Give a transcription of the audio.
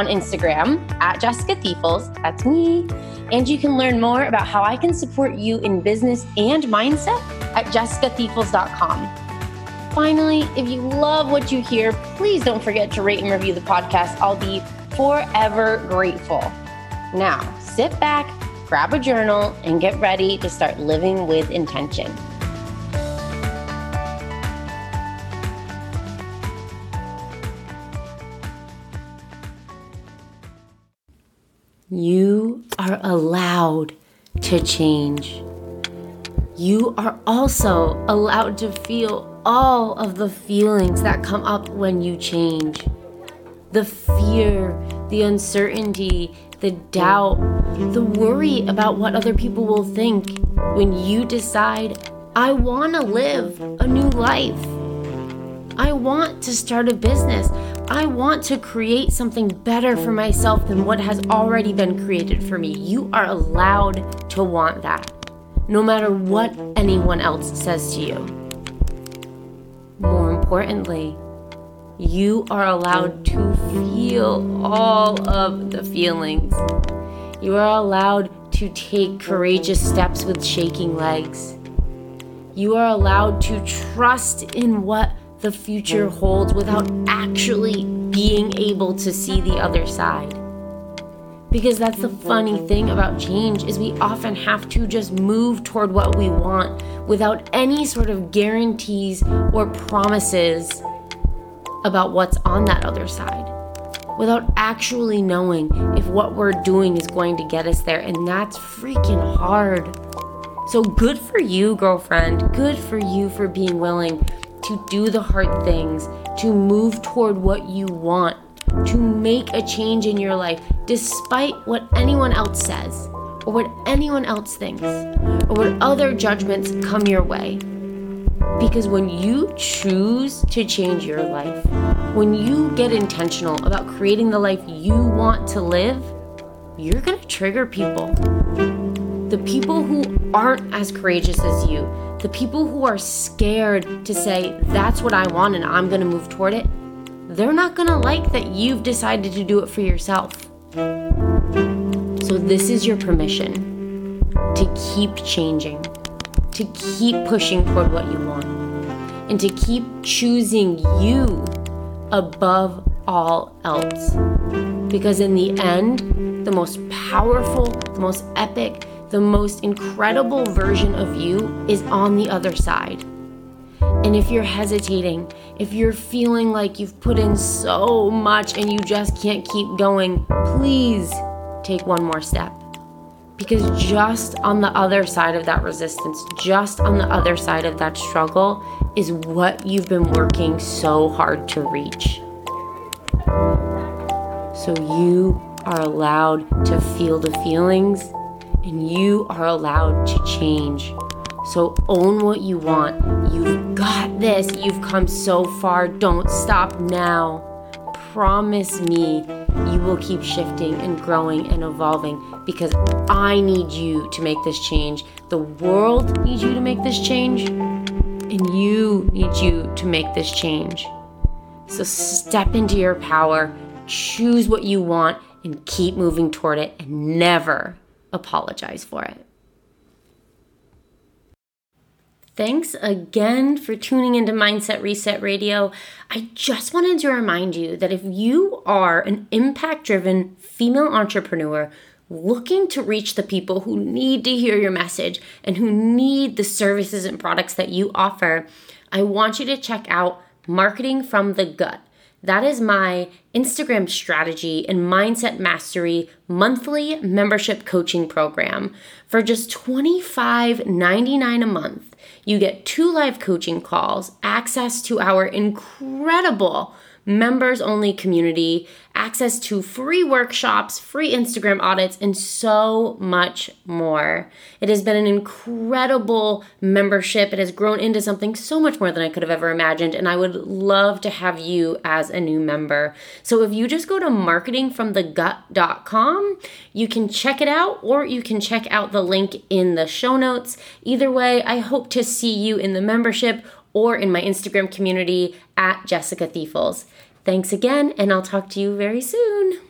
on Instagram at Jessica Thiefels, that's me, and you can learn more about how I can support you in business and mindset at jessicathiefels.com. Finally, if you love what you hear, please don't forget to rate and review the podcast. I'll be forever grateful. Now, sit back, grab a journal, and get ready to start living with intention. You are allowed to change. You are also allowed to feel all of the feelings that come up when you change the fear, the uncertainty, the doubt, the worry about what other people will think when you decide, I want to live a new life. I want to start a business. I want to create something better for myself than what has already been created for me. You are allowed to want that, no matter what anyone else says to you. More importantly, you are allowed to feel all of the feelings. You are allowed to take courageous steps with shaking legs. You are allowed to trust in what the future holds without actually being able to see the other side. Because that's the funny thing about change is we often have to just move toward what we want without any sort of guarantees or promises about what's on that other side. Without actually knowing if what we're doing is going to get us there. And that's freaking hard. So good for you, girlfriend. Good for you for being willing to do the hard things, to move toward what you want, to make a change in your life despite what anyone else says, or what anyone else thinks, or what other judgments come your way. Because when you choose to change your life, when you get intentional about creating the life you want to live, you're gonna trigger people. The people who aren't as courageous as you, the people who are scared to say, that's what I want and I'm gonna move toward it, they're not gonna like that you've decided to do it for yourself. So, this is your permission to keep changing, to keep pushing toward what you want, and to keep choosing you above all else. Because in the end, the most powerful, the most epic, the most incredible version of you is on the other side. And if you're hesitating, if you're feeling like you've put in so much and you just can't keep going, please take one more step. Because just on the other side of that resistance, just on the other side of that struggle, is what you've been working so hard to reach. So you are allowed to feel the feelings and you are allowed to change. So own what you want. You've got this. You've come so far. Don't stop now. Promise me you will keep shifting and growing and evolving because I need you to make this change. The world needs you to make this change, and you need you to make this change. So step into your power, choose what you want, and keep moving toward it and never apologize for it. Thanks again for tuning into Mindset Reset Radio. I just wanted to remind you that if you are an impact driven female entrepreneur looking to reach the people who need to hear your message and who need the services and products that you offer, I want you to check out Marketing from the Gut. That is my Instagram strategy and mindset mastery monthly membership coaching program. For just $25.99 a month, you get two live coaching calls, access to our incredible members only community, access to free workshops, free Instagram audits, and so much more. It has been an incredible membership. It has grown into something so much more than I could have ever imagined, and I would love to have you as a new member. So if you just go to marketingfromthegut.com, you can check it out or you can check out the link in the show notes. Either way, I hope to see you in the membership or in my Instagram community at Jessica Thiefels. Thanks again, and I'll talk to you very soon.